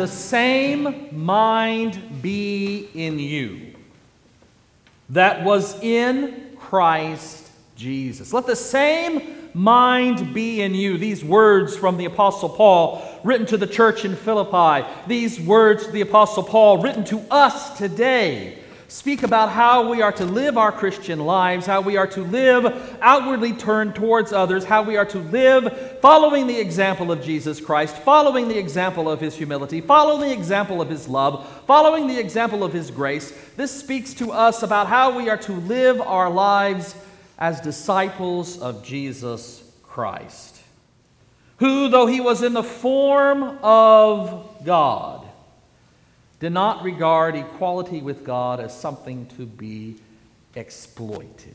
the same mind be in you that was in Christ Jesus. Let the same mind be in you. These words from the Apostle Paul, written to the church in Philippi, these words the Apostle Paul, written to us today, speak about how we are to live our Christian lives, how we are to live outwardly turned towards others, how we are to live following the example of Jesus Christ, following the example of his humility, following the example of his love, following the example of his grace. This speaks to us about how we are to live our lives as disciples of Jesus Christ, who, though he was in the form of God, did not regard equality with God as something to be exploited,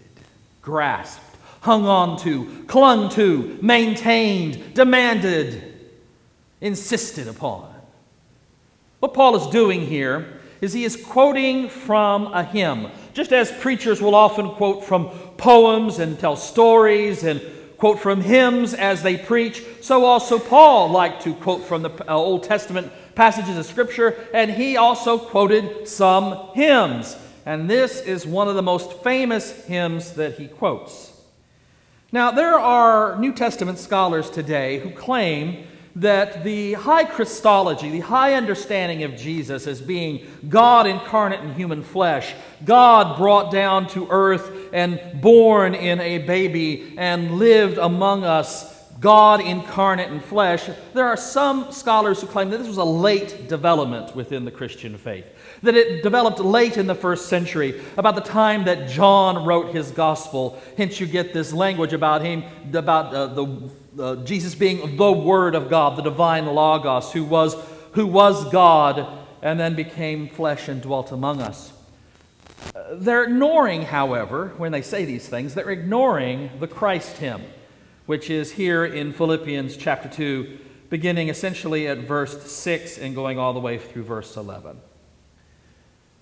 grasped, hung on to, clung to, maintained, demanded, insisted upon. What Paul is doing here is he is quoting from a hymn, just as preachers will often quote from poems and tell stories and quote from hymns as they preach, so also Paul liked to quote from the uh, Old Testament passages of Scripture, and he also quoted some hymns. And this is one of the most famous hymns that he quotes. Now, there are New Testament scholars today who claim that the high Christology, the high understanding of Jesus as being God incarnate in human flesh, God brought down to earth and born in a baby and lived among us, God incarnate in flesh, there are some scholars who claim that this was a late development within the Christian faith. That it developed late in the first century, about the time that John wrote his gospel. Hence, you get this language about him, about uh, the uh, Jesus being the Word of God, the divine Logos, who was, who was God and then became flesh and dwelt among us. They're ignoring, however, when they say these things, they're ignoring the Christ hymn, which is here in Philippians chapter 2, beginning essentially at verse 6 and going all the way through verse 11.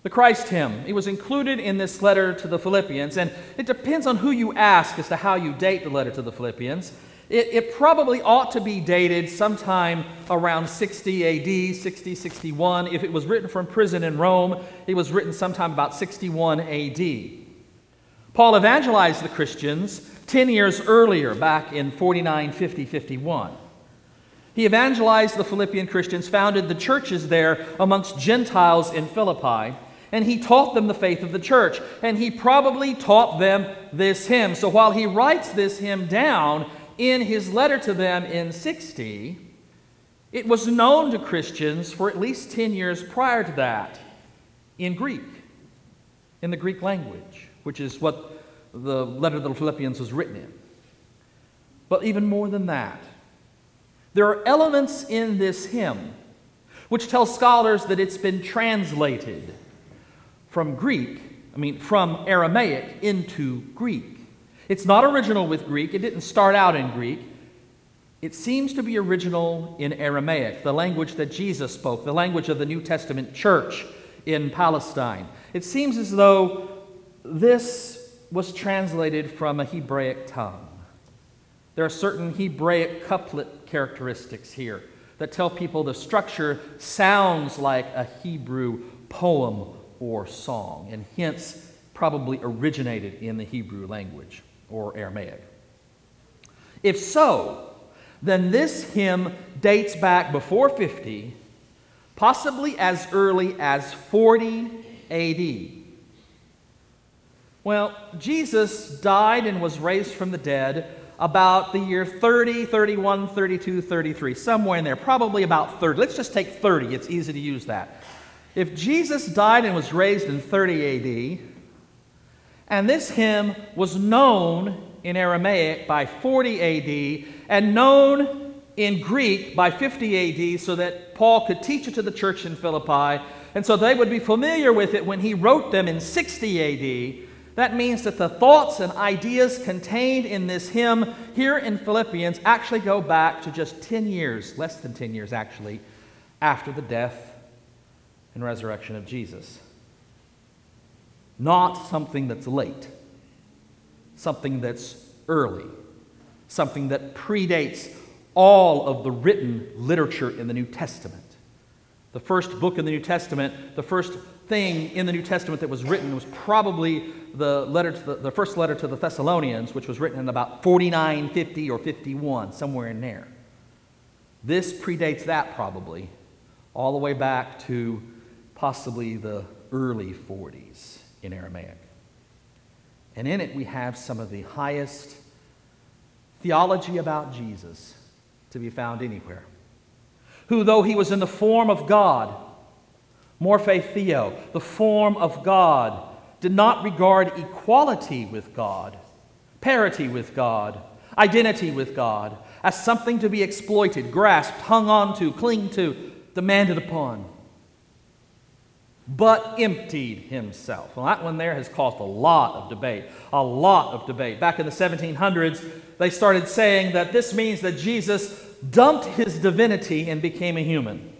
The Christ hymn. It was included in this letter to the Philippians, and it depends on who you ask as to how you date the letter to the Philippians. It, it, probably ought to be dated sometime around 60 AD, 60, 61. If it was written from prison in Rome, it was written sometime about 61 AD. Paul evangelized the Christians 10 years earlier, back in 49, 50, 51. He evangelized the Philippian Christians, founded the churches there amongst Gentiles in Philippi, and he taught them the faith of the church. And he probably taught them this hymn. So while he writes this hymn down, in his letter to them in 60, it was known to Christians for at least 10 years prior to that in Greek, in the Greek language, which is what the letter to the Philippians was written in. But even more than that, there are elements in this hymn which tell scholars that it's been translated from Greek, I mean, from Aramaic into Greek. It's not original with Greek, it didn't start out in Greek. It seems to be original in Aramaic, the language that Jesus spoke, the language of the New Testament church in Palestine. It seems as though this was translated from a Hebraic tongue. There are certain Hebraic couplet characteristics here that tell people the structure sounds like a Hebrew poem or song, and hence probably originated in the Hebrew language or Aramaic. If so, then this hymn dates back before 50, possibly as early as 40 AD. Well, Jesus died and was raised from the dead about the year 30, 31, 32, 33, somewhere in there, probably about 30. Let's just take 30, it's easy to use that. If Jesus died and was raised in 30 AD, and this hymn was known in Aramaic by 40 AD and known in Greek by 50 AD so that Paul could teach it to the church in Philippi. And so they would be familiar with it when he wrote them in 60 AD. That means that the thoughts and ideas contained in this hymn here in Philippians actually go back to just 10 years, less than 10 years actually, after the death and resurrection of Jesus not something that's late, something that's early, something that predates all of the written literature in the New Testament. The first book in the New Testament, the first thing in the New Testament that was written was probably the, letter the, the first letter to the Thessalonians, which was written in about 49, 50, or 51, somewhere in there. This predates that probably, all the way back to possibly the early 40s in Aramaic. And in it, we have some of the highest theology about Jesus to be found anywhere. Who, though he was in the form of God, morphe theo, the form of God, did not regard equality with God, parity with God, identity with God, as something to be exploited, grasped, hung on to, cling to, demanded upon but emptied himself. Well, that one there has caused a lot of debate. A lot of debate. Back in the 1700s, they started saying that this means that Jesus dumped his divinity and became a human,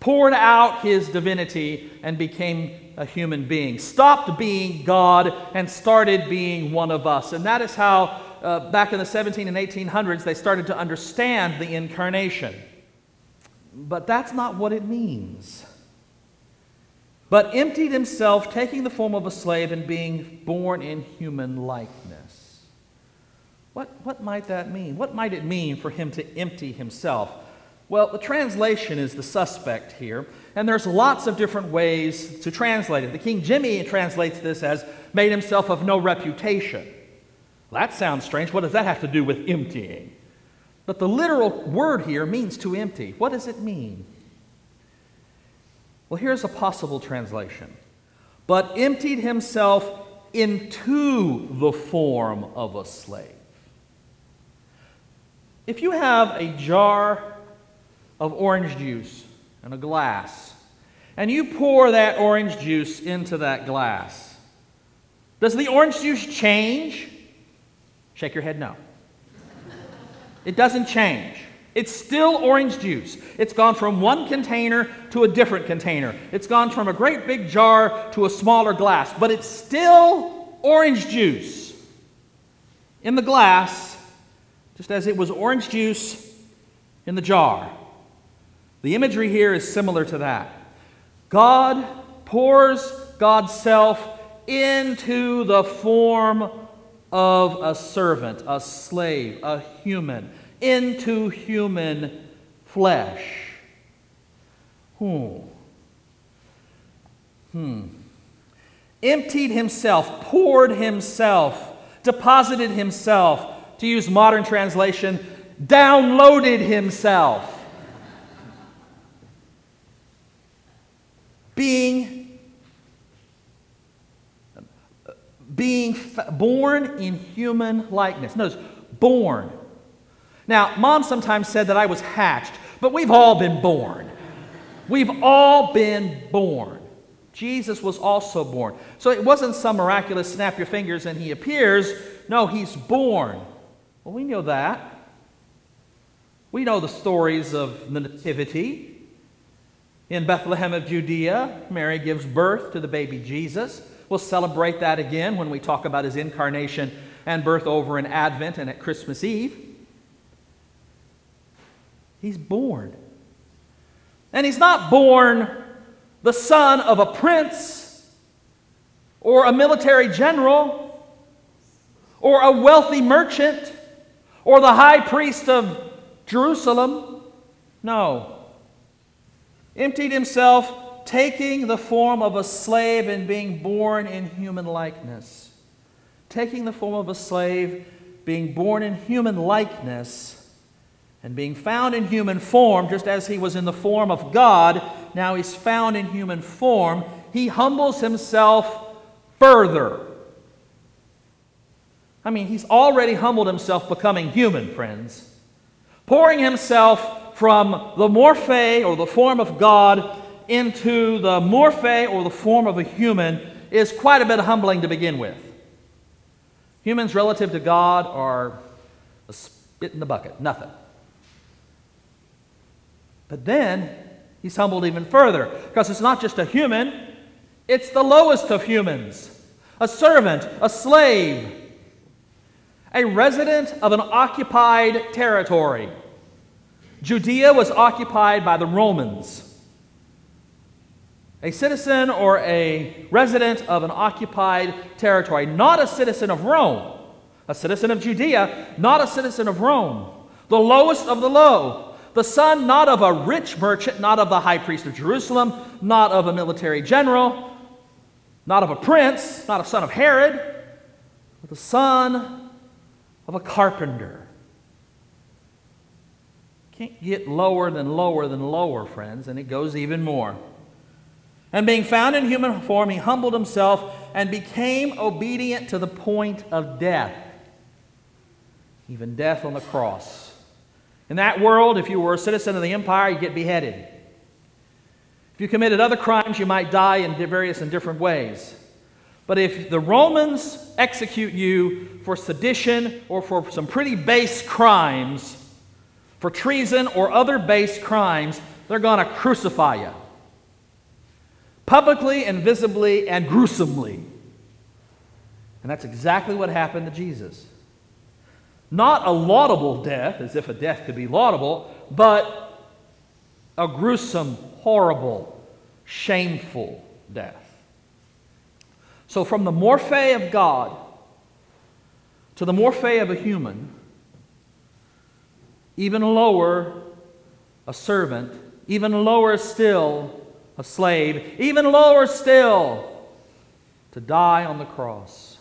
poured out his divinity and became a human being, stopped being God and started being one of us. And that is how, uh, back in the 17 and 1800s, they started to understand the incarnation. But that's not what it means but emptied himself, taking the form of a slave and being born in human likeness. What, what might that mean? What might it mean for him to empty himself? Well, the translation is the suspect here, and there's lots of different ways to translate it. The King Jimmy translates this as made himself of no reputation. Well, that sounds strange. What does that have to do with emptying? But the literal word here means to empty. What does it mean? Well, here's a possible translation. But emptied himself into the form of a slave. If you have a jar of orange juice and a glass, and you pour that orange juice into that glass, does the orange juice change? Shake your head no. It doesn't change. It's still orange juice. It's gone from one container to a different container. It's gone from a great big jar to a smaller glass, but it's still orange juice in the glass, just as it was orange juice in the jar. The imagery here is similar to that. God pours God's self into the form of a servant, a slave, a human into human flesh. Hmm. Hmm. Emptied himself, poured himself, deposited himself, to use modern translation, downloaded himself. being being born in human likeness. Notice, born. Now, mom sometimes said that I was hatched, but we've all been born. We've all been born. Jesus was also born. So it wasn't some miraculous snap your fingers and he appears. No, he's born. Well, we know that. We know the stories of the Nativity. In Bethlehem of Judea, Mary gives birth to the baby Jesus. We'll celebrate that again when we talk about his incarnation and birth over in Advent and at Christmas Eve. He's born. And he's not born the son of a prince or a military general or a wealthy merchant or the high priest of Jerusalem. No. Emptied himself, taking the form of a slave and being born in human likeness. Taking the form of a slave, being born in human likeness and being found in human form, just as he was in the form of God, now he's found in human form, he humbles himself further. I mean, he's already humbled himself becoming human, friends. Pouring himself from the morphe or the form of God into the morphe or the form of a human is quite a bit of humbling to begin with. Humans relative to God are a spit in the bucket, nothing. But then he's humbled even further because it's not just a human, it's the lowest of humans a servant, a slave, a resident of an occupied territory. Judea was occupied by the Romans. a citizen or a resident of an occupied territory, not a citizen of Rome, a citizen of Judea, not a citizen of Rome, the lowest of the low, the son not of a rich merchant, not of the high priest of Jerusalem, not of a military general, not of a prince, not a son of Herod, but the son of a carpenter. Can't get lower than lower than lower, friends, and it goes even more. And being found in human form, he humbled himself and became obedient to the point of death, even death on the cross. In that world, if you were a citizen of the empire, you get beheaded. If you committed other crimes, you might die in various and different ways. But if the Romans execute you for sedition or for some pretty base crimes, for treason or other base crimes, they're going to crucify you publicly and visibly and gruesomely. And that's exactly what happened to Jesus. Not a laudable death, as if a death could be laudable, but a gruesome, horrible, shameful death. So, from the morphe of God to the morphe of a human, even lower, a servant, even lower still, a slave, even lower still, to die on the cross.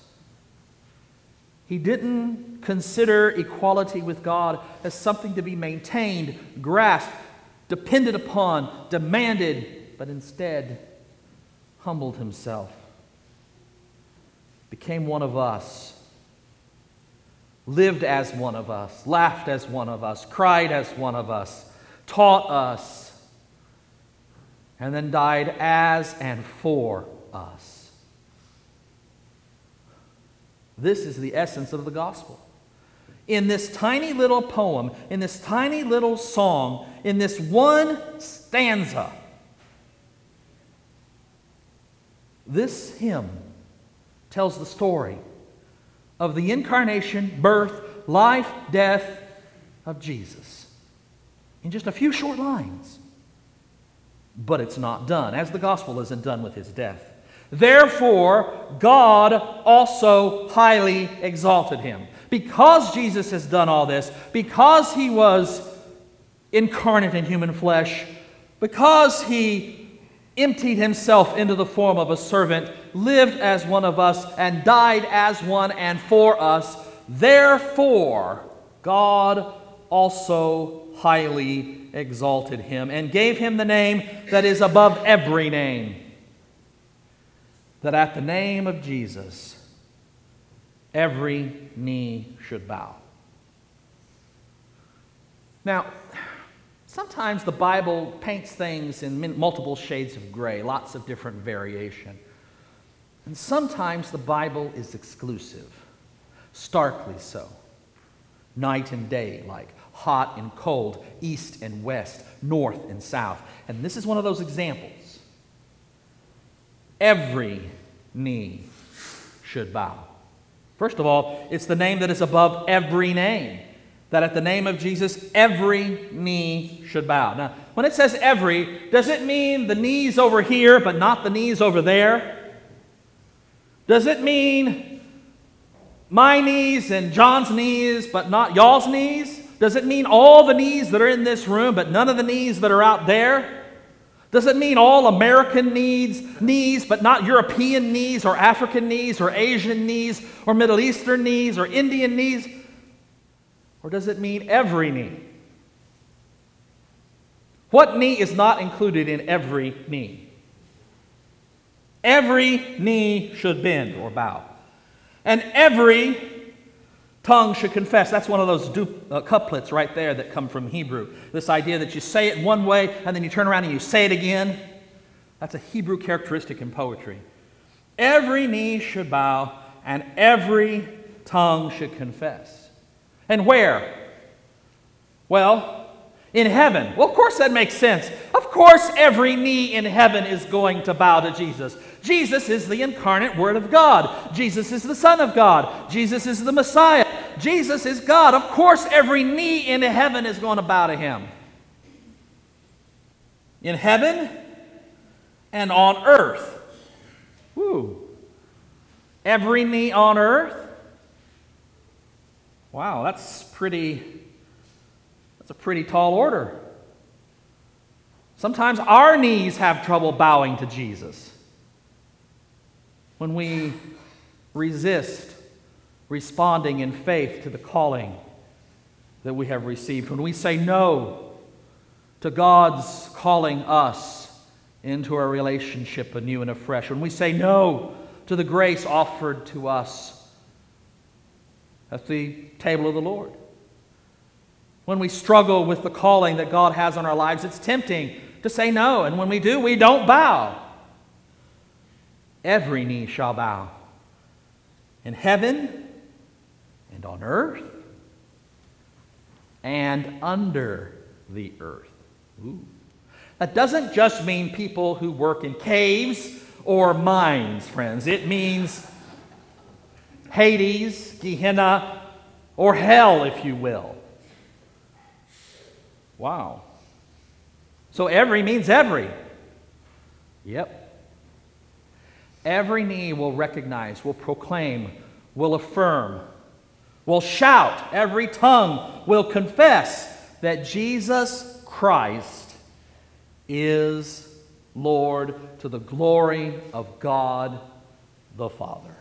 He didn't consider equality with God as something to be maintained, grasped, depended upon, demanded, but instead humbled himself, became one of us, lived as one of us, laughed as one of us, cried as one of us, taught us and then died as and for us. This is the essence of the gospel. In this tiny little poem, in this tiny little song, in this one stanza, this hymn tells the story of the incarnation, birth, life, death of Jesus in just a few short lines but it's not done, as the gospel isn't done with his death. Therefore, God also highly exalted him. Because Jesus has done all this, because he was incarnate in human flesh, because he emptied himself into the form of a servant, lived as one of us, and died as one and for us, therefore, God also highly exalted him and gave him the name that is above every name. That at the name of Jesus, every knee should bow. Now, sometimes the Bible paints things in multiple shades of gray, lots of different variation. And sometimes the Bible is exclusive, starkly so, night and day like hot and cold, east and west, north and south. And this is one of those examples. Every knee should bow. First of all, it's the name that is above every name. That at the name of Jesus, every knee should bow. Now, when it says every, does it mean the knees over here, but not the knees over there? Does it mean my knees and John's knees, but not y'all's knees? Does it mean all the knees that are in this room, but none of the knees that are out there? Does it mean all American needs, knees, but not European knees or African knees or Asian knees or Middle Eastern knees or Indian knees? Or does it mean every knee? What knee is not included in every knee? Every knee should bend or bow. And every Tongue should confess. That's one of those du- uh, couplets right there that come from Hebrew. This idea that you say it one way and then you turn around and you say it again. That's a Hebrew characteristic in poetry. Every knee should bow and every tongue should confess. And where? Well, in heaven. Well, of course that makes sense. Of course, every knee in heaven is going to bow to Jesus. Jesus is the incarnate Word of God. Jesus is the Son of God. Jesus is the Messiah. Jesus is God. Of course, every knee in heaven is going to bow to Him. In heaven, and on earth. Woo. Every knee on earth? Wow, that's pretty that's a pretty tall order. Sometimes our knees have trouble bowing to Jesus. When we resist responding in faith to the calling that we have received, when we say no to God's calling us into a relationship anew and afresh, when we say no to the grace offered to us at the table of the Lord. When we struggle with the calling that God has on our lives, it's tempting to say no. And when we do, we don't bow. Every knee shall bow in heaven and on earth and under the earth. Ooh. That doesn't just mean people who work in caves or mines, friends. It means Hades, Gehenna, or hell, if you will. Wow. So every means every. Yep. Every knee will recognize, will proclaim, will affirm, will shout, every tongue will confess that Jesus Christ is Lord to the glory of God the Father.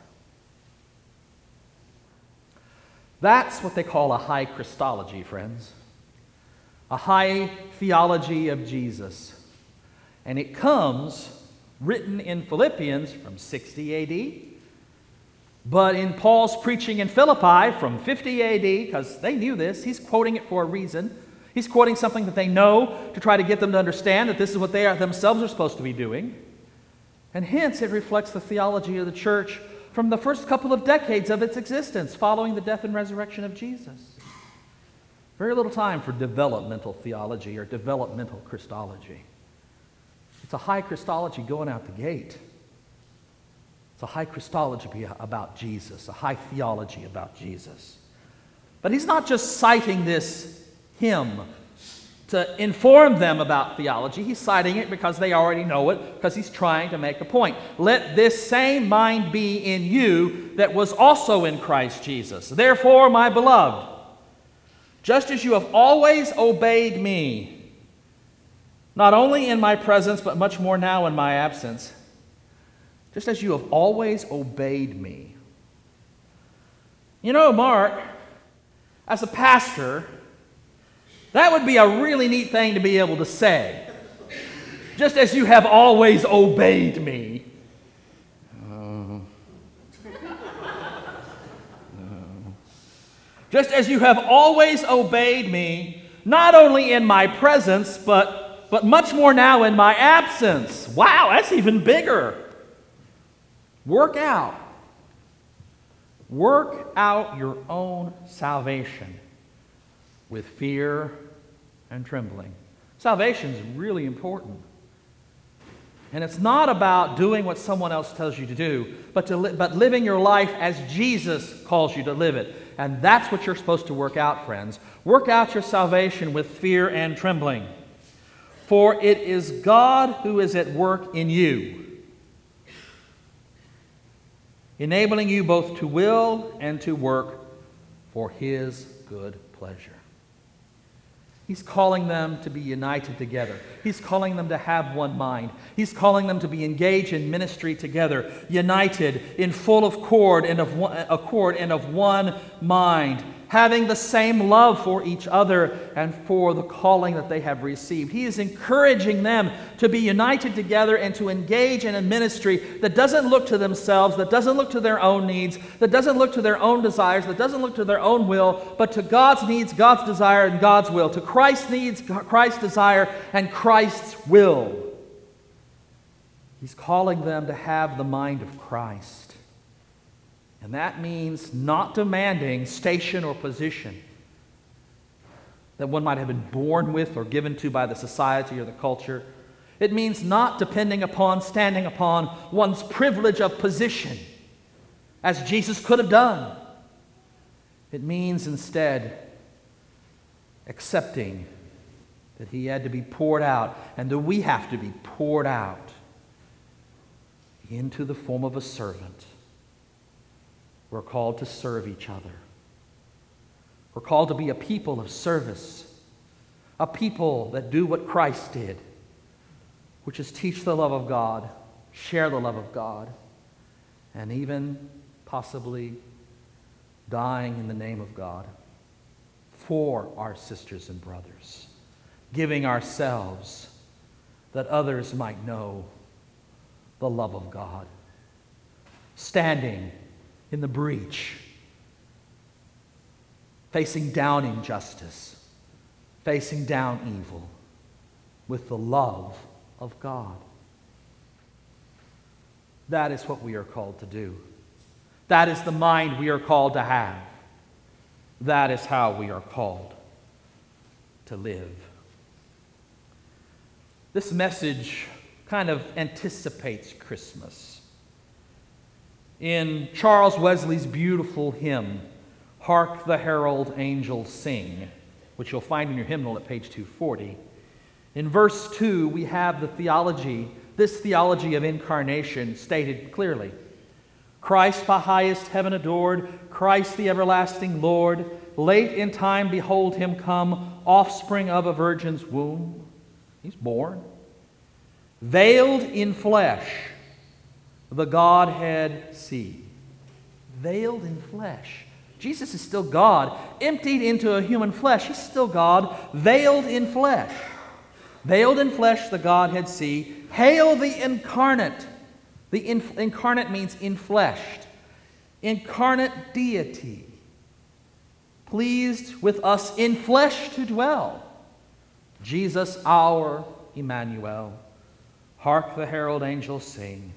That's what they call a high Christology, friends. A high theology of Jesus. And it comes written in Philippians from 60 AD, but in Paul's preaching in Philippi from 50 AD, because they knew this, he's quoting it for a reason. He's quoting something that they know to try to get them to understand that this is what they are, themselves are supposed to be doing. And hence, it reflects the theology of the church from the first couple of decades of its existence following the death and resurrection of Jesus. Very little time for developmental theology or developmental Christology. It's a high Christology going out the gate. It's a high Christology about Jesus, a high theology about Jesus. But he's not just citing this hymn to inform them about theology. He's citing it because they already know it, because he's trying to make a point. Let this same mind be in you that was also in Christ Jesus. Therefore, my beloved, just as you have always obeyed me, not only in my presence, but much more now in my absence, just as you have always obeyed me. You know, Mark, as a pastor, that would be a really neat thing to be able to say. Just as you have always obeyed me. Just as you have always obeyed me, not only in my presence, but, but much more now in my absence. Wow, that's even bigger. Work out. Work out your own salvation with fear and trembling. Salvation is really important. And it's not about doing what someone else tells you to do, but, to li- but living your life as Jesus calls you to live it. And that's what you're supposed to work out, friends. Work out your salvation with fear and trembling. For it is God who is at work in you, enabling you both to will and to work for his good pleasure. He's calling them to be united together. He's calling them to have one mind. He's calling them to be engaged in ministry together, united in full of accord and of one, accord and of one mind having the same love for each other and for the calling that they have received. He is encouraging them to be united together and to engage in a ministry that doesn't look to themselves, that doesn't look to their own needs, that doesn't look to their own desires, that doesn't look to their own will, but to God's needs, God's desire, and God's will, to Christ's needs, Christ's desire, and Christ's will. He's calling them to have the mind of Christ. And that means not demanding station or position that one might have been born with or given to by the society or the culture. It means not depending upon, standing upon one's privilege of position, as Jesus could have done. It means instead accepting that he had to be poured out and that we have to be poured out into the form of a servant. We're called to serve each other. We're called to be a people of service, a people that do what Christ did, which is teach the love of God, share the love of God, and even possibly dying in the name of God for our sisters and brothers, giving ourselves that others might know the love of God, standing in the breach, facing down injustice, facing down evil with the love of God. That is what we are called to do. That is the mind we are called to have. That is how we are called to live. This message kind of anticipates Christmas. In Charles Wesley's beautiful hymn, Hark the Herald Angels Sing, which you'll find in your hymnal at page 240, in verse 2, we have the theology, this theology of incarnation stated clearly. Christ by highest heaven adored, Christ the everlasting Lord, late in time behold him come, offspring of a virgin's womb. He's born. Veiled in flesh, the Godhead see. Veiled in flesh. Jesus is still God, emptied into a human flesh. He's still God, veiled in flesh. Veiled in flesh, the Godhead see. Hail the incarnate. The inf- incarnate means infleshed. Incarnate deity. Pleased with us in flesh to dwell. Jesus, our Emmanuel. Hark the herald angels sing.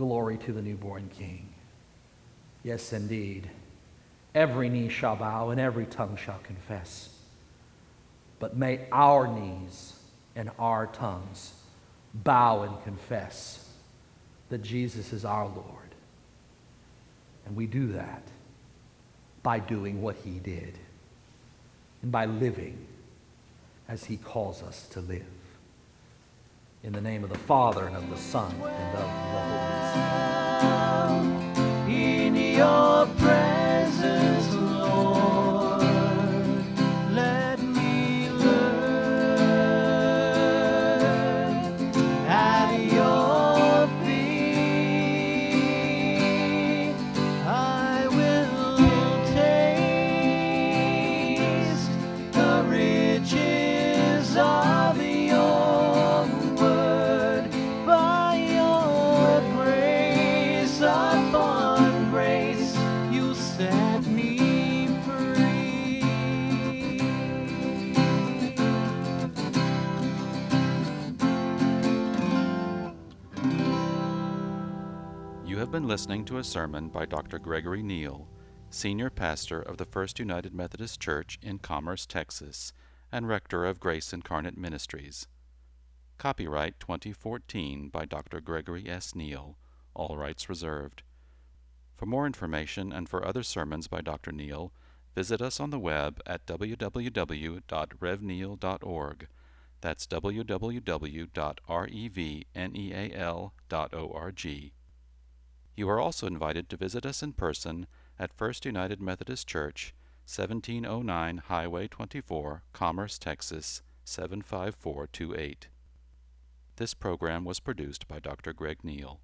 Glory to the newborn King. Yes, indeed. Every knee shall bow and every tongue shall confess. But may our knees and our tongues bow and confess that Jesus is our Lord. And we do that by doing what he did and by living as he calls us to live. In the name of the Father and of the Son and of the You have been listening to a sermon by Dr. Gregory Neal, Senior Pastor of the First United Methodist Church in Commerce, Texas, and Rector of Grace Incarnate Ministries. Copyright 2014 by Dr. Gregory S. Neal, all rights reserved. For more information and for other sermons by Dr. Neal, visit us on the web at www.revneal.org. That's www.revneal.org. You are also invited to visit us in person at First United Methodist Church, 1709 Highway 24, Commerce, Texas 75428. This program was produced by Dr. Greg Neal.